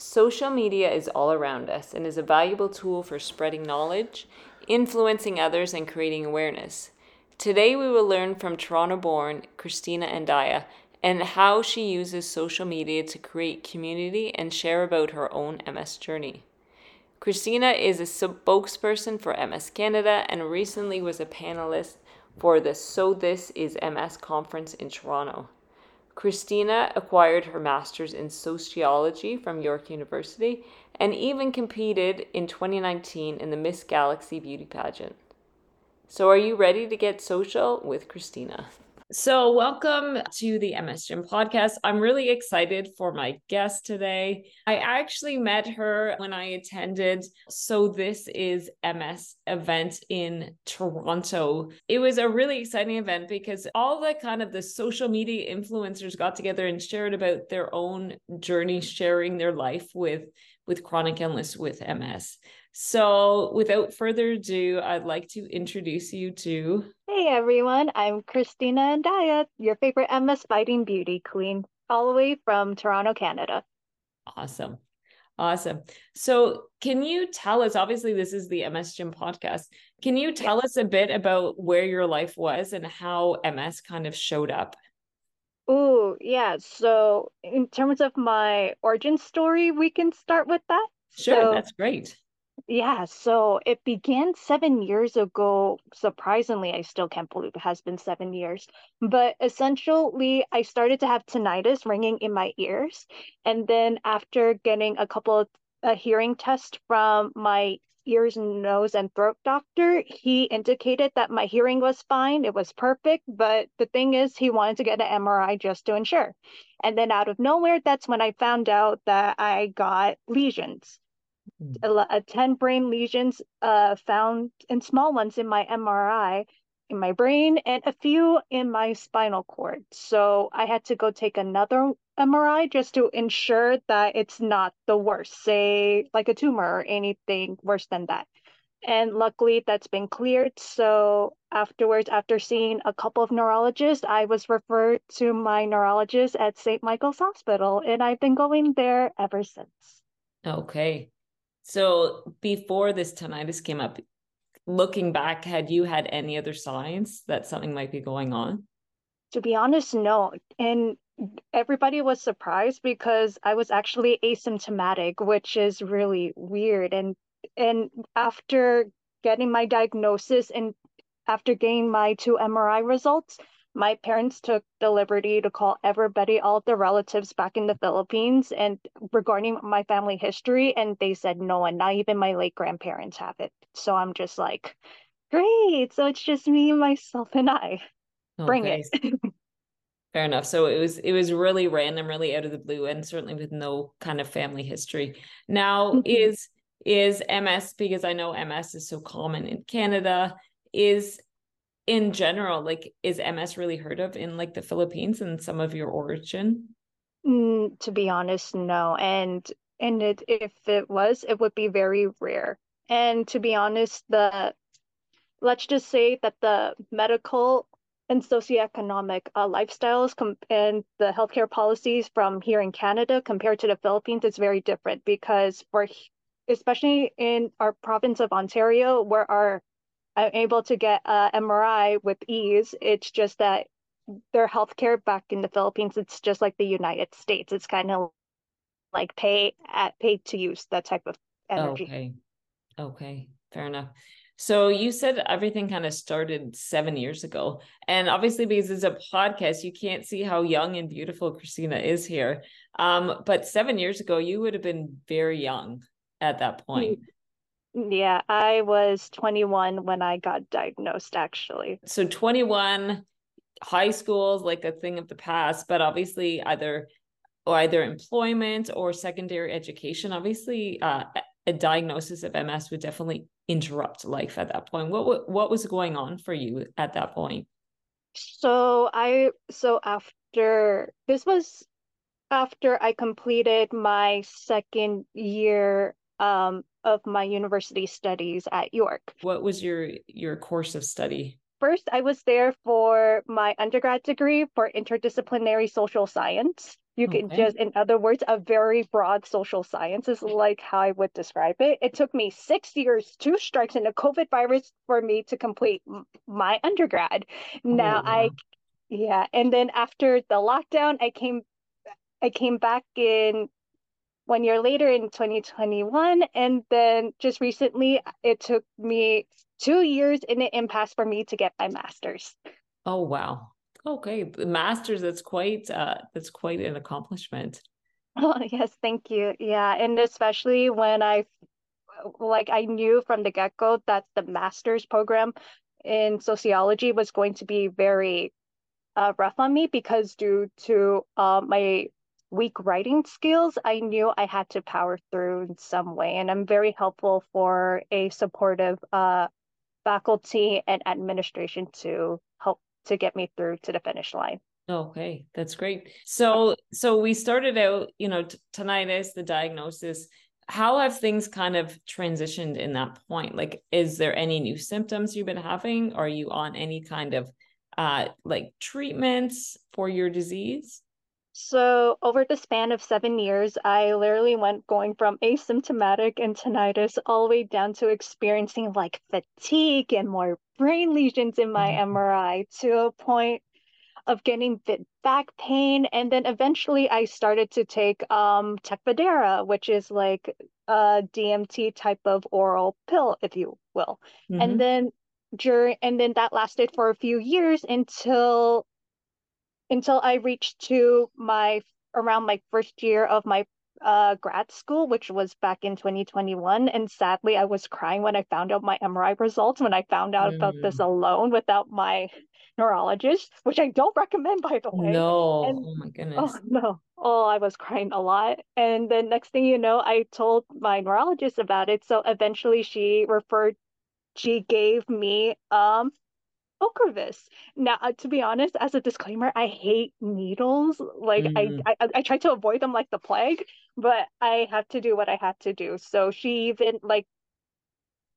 Social media is all around us and is a valuable tool for spreading knowledge, influencing others, and creating awareness. Today, we will learn from Toronto born Christina Andaya and how she uses social media to create community and share about her own MS journey. Christina is a spokesperson for MS Canada and recently was a panelist for the So This Is MS conference in Toronto. Christina acquired her master's in sociology from York University and even competed in 2019 in the Miss Galaxy beauty pageant. So, are you ready to get social with Christina? So, welcome to the MS Gym podcast. I'm really excited for my guest today. I actually met her when I attended So This Is MS event in Toronto. It was a really exciting event because all the kind of the social media influencers got together and shared about their own journey, sharing their life with with chronic illness with MS. So, without further ado, I'd like to introduce you to. Hey everyone, I'm Christina Andaya, your favorite MS fighting beauty queen, all the way from Toronto, Canada. Awesome. Awesome. So, can you tell us? Obviously, this is the MS Gym podcast. Can you tell us a bit about where your life was and how MS kind of showed up? Oh, yeah. So, in terms of my origin story, we can start with that. Sure, so, that's great. Yeah, so it began seven years ago. Surprisingly, I still can't believe it has been seven years. But essentially, I started to have tinnitus ringing in my ears. And then after getting a couple of a hearing test from my ears, nose, and throat doctor, he indicated that my hearing was fine. It was perfect. But the thing is, he wanted to get an MRI just to ensure. And then out of nowhere, that's when I found out that I got lesions 10 brain lesions uh, found and small ones in my MRI in my brain and a few in my spinal cord. So I had to go take another MRI just to ensure that it's not the worst, say like a tumor or anything worse than that. And luckily that's been cleared. So afterwards, after seeing a couple of neurologists, I was referred to my neurologist at St. Michael's Hospital, and I've been going there ever since. Okay. So before this tinnitus came up, looking back, had you had any other signs that something might be going on? To be honest, no. And everybody was surprised because I was actually asymptomatic, which is really weird. And and after getting my diagnosis and after getting my two MRI results, my parents took the liberty to call everybody, all of the relatives back in the Philippines, and regarding my family history, and they said no one, not even my late grandparents have it. So I'm just like, great. So it's just me, myself, and I. Bring it. Fair enough. So it was it was really random, really out of the blue, and certainly with no kind of family history. Now mm-hmm. is is MS because I know MS is so common in Canada. Is in general, like is MS really heard of in like the Philippines and some of your origin? Mm, to be honest, no. And and it, if it was, it would be very rare. And to be honest, the let's just say that the medical and socioeconomic uh, lifestyles com- and the healthcare policies from here in Canada compared to the Philippines is very different because especially in our province of Ontario, where our I'm able to get a MRI with ease. It's just that their healthcare back in the Philippines, it's just like the United States. It's kind of like pay at pay to use that type of energy. Okay. Okay. Fair enough. So you said everything kind of started seven years ago. And obviously, because it's a podcast, you can't see how young and beautiful Christina is here. Um, but seven years ago, you would have been very young at that point. Yeah, I was 21 when I got diagnosed, actually. So 21, high school is like a thing of the past, but obviously either or either employment or secondary education. Obviously, uh, a diagnosis of MS would definitely interrupt life at that point. What what was going on for you at that point? So I so after this was after I completed my second year um, of my university studies at York. What was your your course of study? First, I was there for my undergrad degree for interdisciplinary social science. You okay. can just, in other words, a very broad social science is like how I would describe it. It took me six years, two strikes, and a COVID virus for me to complete my undergrad. Oh, now oh, wow. I, yeah, and then after the lockdown, I came, I came back in one year later in 2021, and then just recently, it took me two years in an impasse for me to get my master's. Oh wow! Okay, the masters. That's quite. Uh, that's quite an accomplishment. Oh yes, thank you. Yeah, and especially when I, like, I knew from the get go that the master's program in sociology was going to be very uh, rough on me because due to uh, my weak writing skills, I knew I had to power through in some way. And I'm very helpful for a supportive uh, faculty and administration to help to get me through to the finish line. Okay, that's great. So, so we started out, you know, t- tinnitus, the diagnosis. How have things kind of transitioned in that point? Like, is there any new symptoms you've been having? Are you on any kind of uh, like treatments for your disease? So over the span of seven years, I literally went going from asymptomatic and tinnitus all the way down to experiencing like fatigue and more brain lesions in my mm-hmm. MRI to a point of getting back pain. And then eventually I started to take um, Tecfidera, which is like a DMT type of oral pill, if you will. Mm-hmm. And then during, and then that lasted for a few years until until I reached to my around my first year of my uh, grad school, which was back in 2021. And sadly, I was crying when I found out my MRI results, when I found out mm. about this mm. alone without my neurologist, which I don't recommend, by the way. No, and, oh my goodness. Oh, no. Oh, I was crying a lot. And then next thing you know, I told my neurologist about it. So eventually she referred, she gave me um Ocrevus. Now, uh, to be honest, as a disclaimer, I hate needles. Like mm. I, I, I try to avoid them like the plague, but I have to do what I have to do. So she even like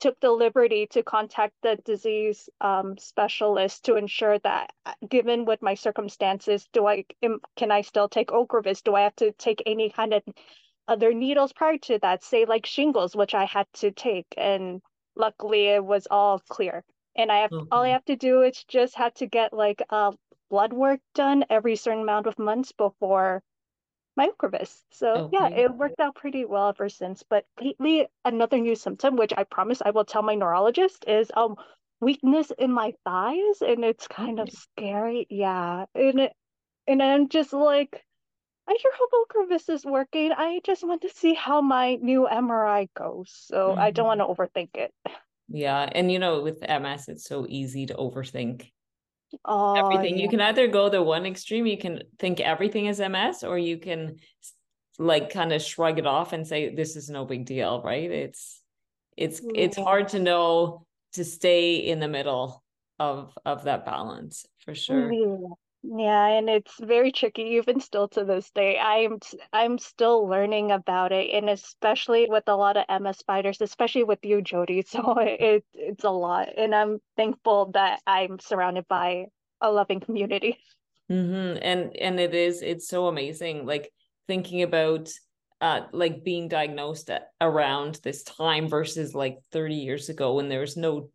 took the liberty to contact the disease um, specialist to ensure that, uh, given with my circumstances, do I can I still take Ocrevus? Do I have to take any kind of other needles prior to that? Say like shingles, which I had to take, and luckily it was all clear and I have mm-hmm. all I have to do is just have to get like uh, blood work done every certain amount of months before my Ocrevus. So okay. yeah, it worked out pretty well ever since. But lately, another new symptom, which I promise I will tell my neurologist, is um weakness in my thighs, and it's kind okay. of scary. Yeah, and it, and I'm just like. I sure hope Ocrevus is working. I just want to see how my new MRI goes. So mm-hmm. I don't want to mm-hmm. overthink it. Yeah. And you know, with MS, it's so easy to overthink oh, everything. Yeah. You can either go the one extreme, you can think everything is MS, or you can like kind of shrug it off and say this is no big deal, right? It's it's yeah. it's hard to know to stay in the middle of of that balance for sure. Yeah. Yeah, and it's very tricky even still to this day. I'm I'm still learning about it, and especially with a lot of MS fighters, especially with you, Jody. So it it's a lot, and I'm thankful that I'm surrounded by a loving community. Mm-hmm. And and it is it's so amazing, like thinking about uh like being diagnosed at, around this time versus like 30 years ago when there was no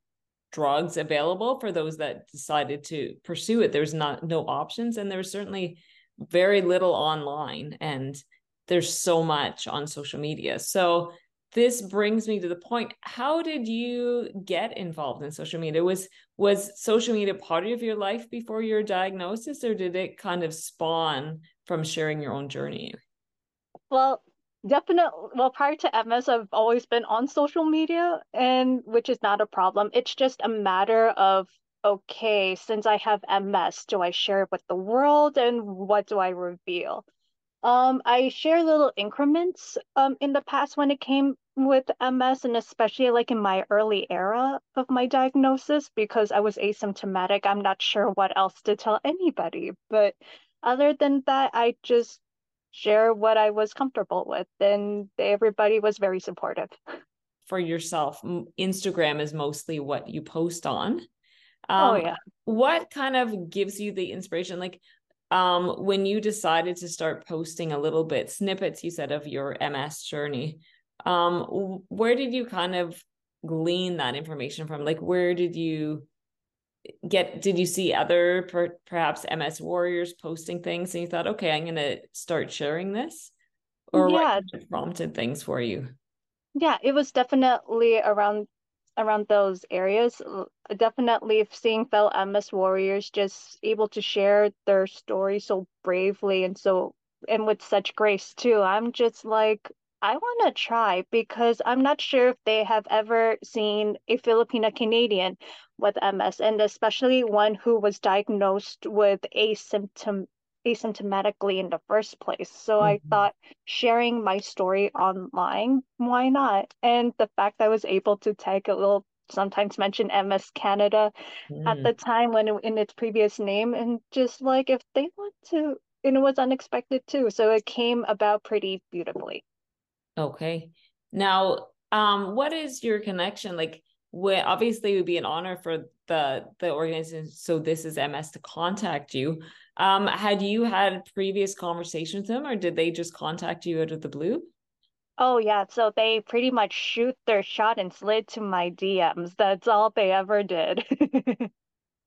drugs available for those that decided to pursue it. There's not no options, and there's certainly very little online, and there's so much on social media. So this brings me to the point how did you get involved in social media was was social media part of your life before your diagnosis or did it kind of spawn from sharing your own journey well Definitely. Well, prior to MS, I've always been on social media, and which is not a problem. It's just a matter of okay, since I have MS, do I share it with the world, and what do I reveal? Um, I share little increments um in the past when it came with MS, and especially like in my early era of my diagnosis, because I was asymptomatic. I'm not sure what else to tell anybody, but other than that, I just share what I was comfortable with. And everybody was very supportive. For yourself, Instagram is mostly what you post on. Oh, um, oh, yeah. What kind of gives you the inspiration? Like, um, when you decided to start posting a little bit snippets, you said of your MS journey, um, where did you kind of glean that information from? Like, where did you get? Did you see other per, perhaps MS warriors posting things, and you thought, okay, I'm going to start sharing this, or yeah. what prompted things for you? Yeah, it was definitely around around those areas. Definitely seeing fellow MS warriors just able to share their story so bravely and so and with such grace too. I'm just like I want to try because I'm not sure if they have ever seen a Filipino Canadian with MS and especially one who was diagnosed with asymptom asymptomatically in the first place. So mm-hmm. I thought sharing my story online, why not? And the fact I was able to tag a little sometimes mention MS Canada mm. at the time when it, in its previous name and just like if they want to and it was unexpected too. So it came about pretty beautifully. Okay. Now, um, what is your connection? Like where obviously it would be an honor for the the organization so this is ms to contact you. Um had you had previous conversations with them or did they just contact you out of the blue? Oh yeah. So they pretty much shoot their shot and slid to my dms that's all they ever did.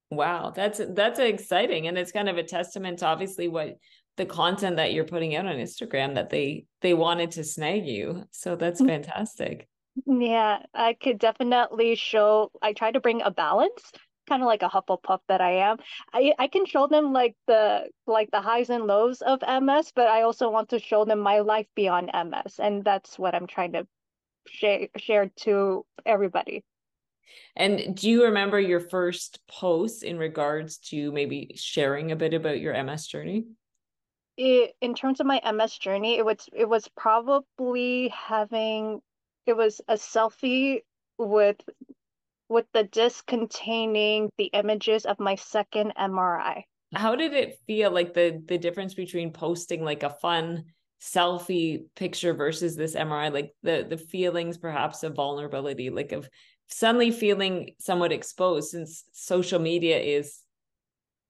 Wow. That's that's exciting. And it's kind of a testament to obviously what the content that you're putting out on instagram that they they wanted to snag you. So that's mm. fantastic yeah, I could definitely show. I try to bring a balance, kind of like a Hufflepuff that I am. I I can show them like the like the highs and lows of MS, but I also want to show them my life beyond MS, and that's what I'm trying to share share to everybody. And do you remember your first post in regards to maybe sharing a bit about your MS journey? It, in terms of my MS journey, it was it was probably having it was a selfie with with the disc containing the images of my second MRI. How did it feel like the the difference between posting like a fun selfie picture versus this MRI like the the feelings perhaps of vulnerability like of suddenly feeling somewhat exposed since social media is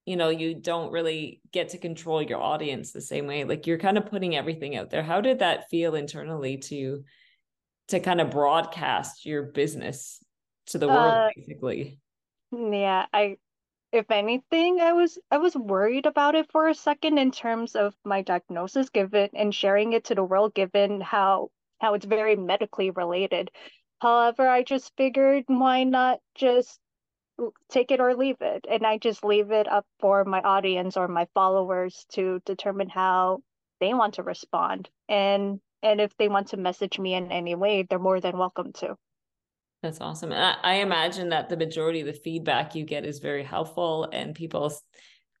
you know you don't really get to control your audience the same way. Like you're kind of putting everything out there. How did that feel internally to to kind of broadcast your business to the world uh, basically. yeah i if anything i was i was worried about it for a second in terms of my diagnosis given and sharing it to the world given how how it's very medically related. However i just figured why not just take it or leave it? And i just leave it up for my audience or my followers to determine how they want to respond. And and if they want to message me in any way they're more than welcome to. That's awesome. And I, I imagine that the majority of the feedback you get is very helpful and people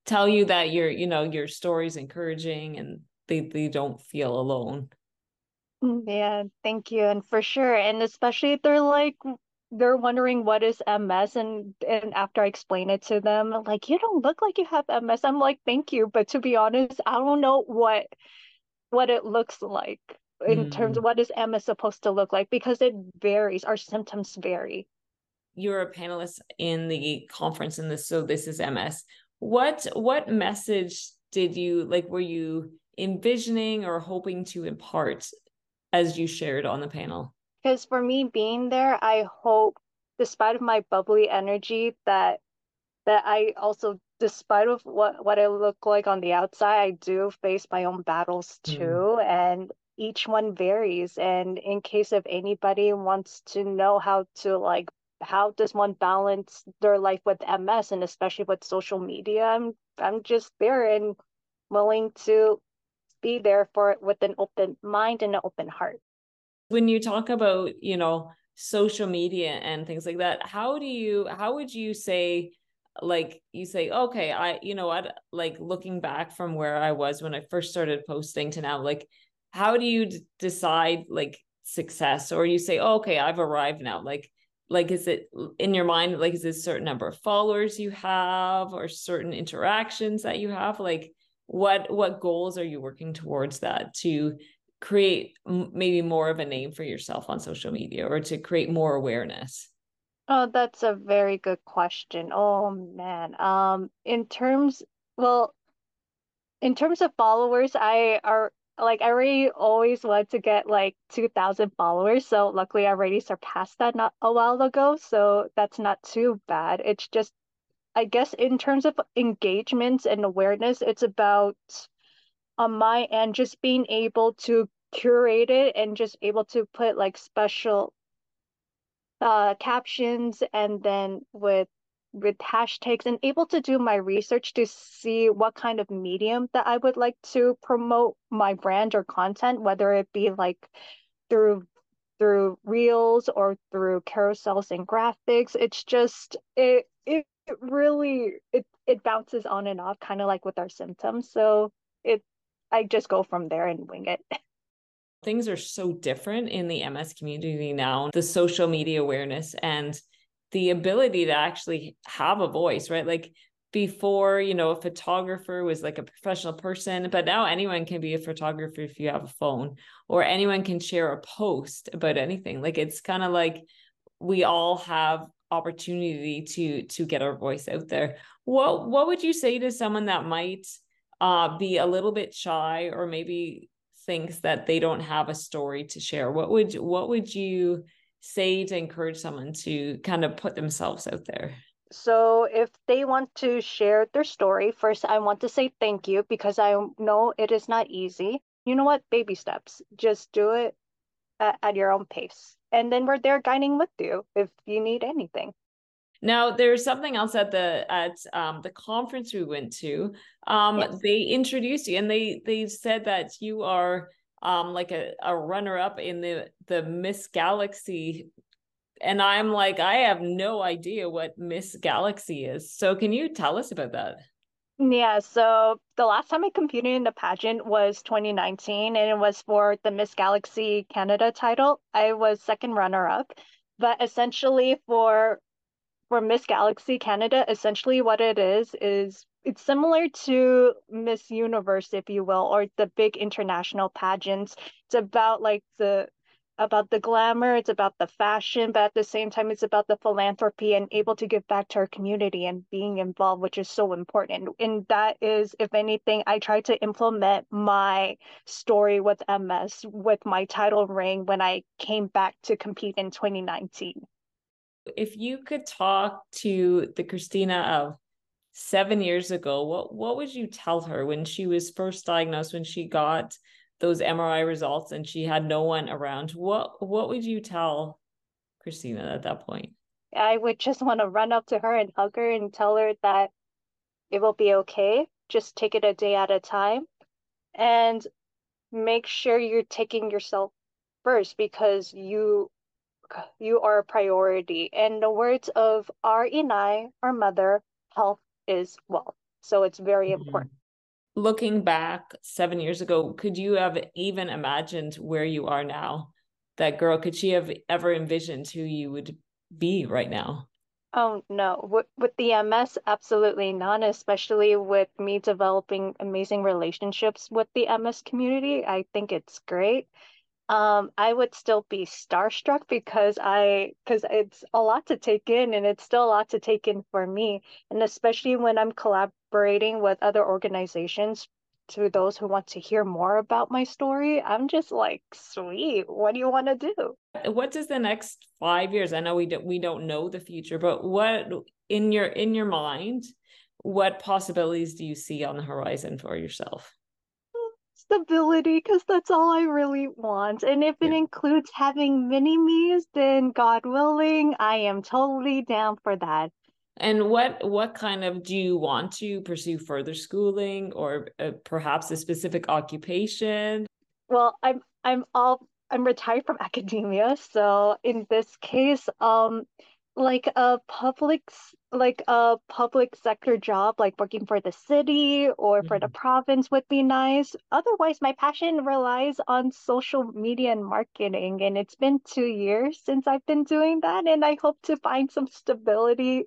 tell you that your you know your story is encouraging and they, they don't feel alone. Mm, yeah thank you and for sure and especially if they're like they're wondering what is ms and and after i explain it to them like you don't look like you have ms i'm like thank you but to be honest i don't know what what it looks like in mm. terms of what is MS supposed to look like because it varies. Our symptoms vary. You're a panelist in the conference in this, so this is MS. What what message did you like? Were you envisioning or hoping to impart as you shared on the panel? Because for me being there, I hope, despite of my bubbly energy, that that I also despite of what what I look like on the outside, I do face my own battles mm. too, mm. and each one varies and in case if anybody wants to know how to like how does one balance their life with ms and especially with social media i'm i'm just there and willing to be there for it with an open mind and an open heart. When you talk about you know social media and things like that how do you how would you say like you say okay i you know what like looking back from where i was when i first started posting to now like how do you d- decide like success? Or you say oh, okay i've arrived now. Like like is it in your mind like is it a certain number of followers you have or certain interactions that you have? Like what what goals are you working towards that to create m- maybe more of a name for yourself on social media or to create more awareness? Oh that's a very good question. Oh man. Um in terms well in terms of followers, I are like I already always wanted to get like 2,000 followers. So luckily I already surpassed that not a while ago. So that's not too bad. It's just, I guess in terms of engagements and awareness, it's about on my end, just being able to curate it and just able to put like special uh captions and then with with hashtags and able to do my research to see what kind of medium that I would like to promote my brand or content, whether it be like through through reels or through carousels and graphics. It's just it it, really it it bounces on and off kind of like with our symptoms. So it I just go from there and wing it. Things are so different in the MS community now. The social media awareness and the ability to actually have a voice, right? Like before, you know, a photographer was like a professional person, but now anyone can be a photographer if you have a phone, or anyone can share a post about anything. Like it's kind of like we all have opportunity to to get our voice out there. What what would you say to someone that might uh be a little bit shy or maybe thinks that they don't have a story to share? What would what would you say to encourage someone to kind of put themselves out there? So, if they want to share their story, first I want to say thank you because I know it is not easy. You know what? Baby steps. Just do it at, at your own pace. And then we're there guiding with you if you need anything. Now, there's something else at the at um, the conference we went to. Um, yes. They introduced you, and they they said that you are um like a, a runner up in the the Miss Galaxy and I'm like I have no idea what Miss Galaxy is. So can you tell us about that? Yeah, so the last time I competed in the pageant was 2019 and it was for the Miss Galaxy Canada title. I was second runner up, but essentially for for Miss Galaxy Canada, essentially what it is is it's similar to Miss Universe, if you will, or the big international pageants. It's about like the about the glamour, it's about the fashion, but at the same time, it's about the philanthropy and able to give back to our community and being involved, which is so important. And that is, if anything, I try to implement my story with MS with my title ring when I came back to compete in 2019. If you could talk to the Christina of seven years ago, what what would you tell her when she was first diagnosed, when she got those MRI results and she had no one around? What what would you tell Christina at that point? I would just want to run up to her and hug her and tell her that it will be okay. Just take it a day at a time and make sure you're taking yourself first because you you are a priority. And the words of our Inay, our mother, health is well. So it's very mm-hmm. important. Looking back seven years ago, could you have even imagined where you are now? That girl, could she have ever envisioned who you would be right now? Oh no, with, with the MS, absolutely not, especially with me developing amazing relationships with the MS community. I think it's great um, I would still be starstruck because I because it's a lot to take in and it's still a lot to take in for me. And especially when I'm collaborating with other organizations to those who want to hear more about my story, I'm just like, sweet, what do you want to do? What does the next five years? I know we don't we don't know the future, but what in your in your mind, what possibilities do you see on the horizon for yourself? Stability because that's all I really want. And if it includes having mini me's, then God willing, I am totally down for that. And what what kind of do you want to pursue further schooling or uh, perhaps a specific occupation? Well, I'm I'm all I'm retired from academia, so in this case, um, like a public like a public sector job like working for the city or for the mm-hmm. province would be nice. Otherwise my passion relies on social media and marketing and it's been 2 years since I've been doing that and I hope to find some stability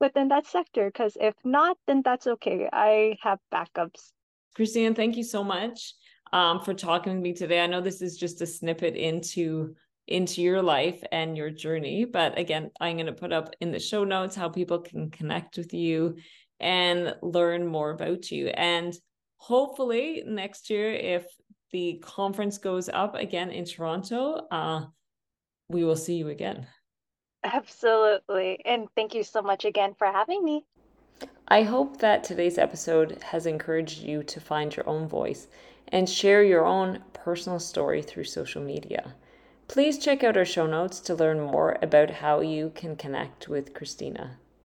within that sector because if not then that's okay. I have backups. Christine thank you so much um, for talking with me today. I know this is just a snippet into into your life and your journey. But again, I'm going to put up in the show notes how people can connect with you and learn more about you. And hopefully next year, if the conference goes up again in Toronto, uh, we will see you again. Absolutely. And thank you so much again for having me. I hope that today's episode has encouraged you to find your own voice and share your own personal story through social media. Please check out our show notes to learn more about how you can connect with Christina.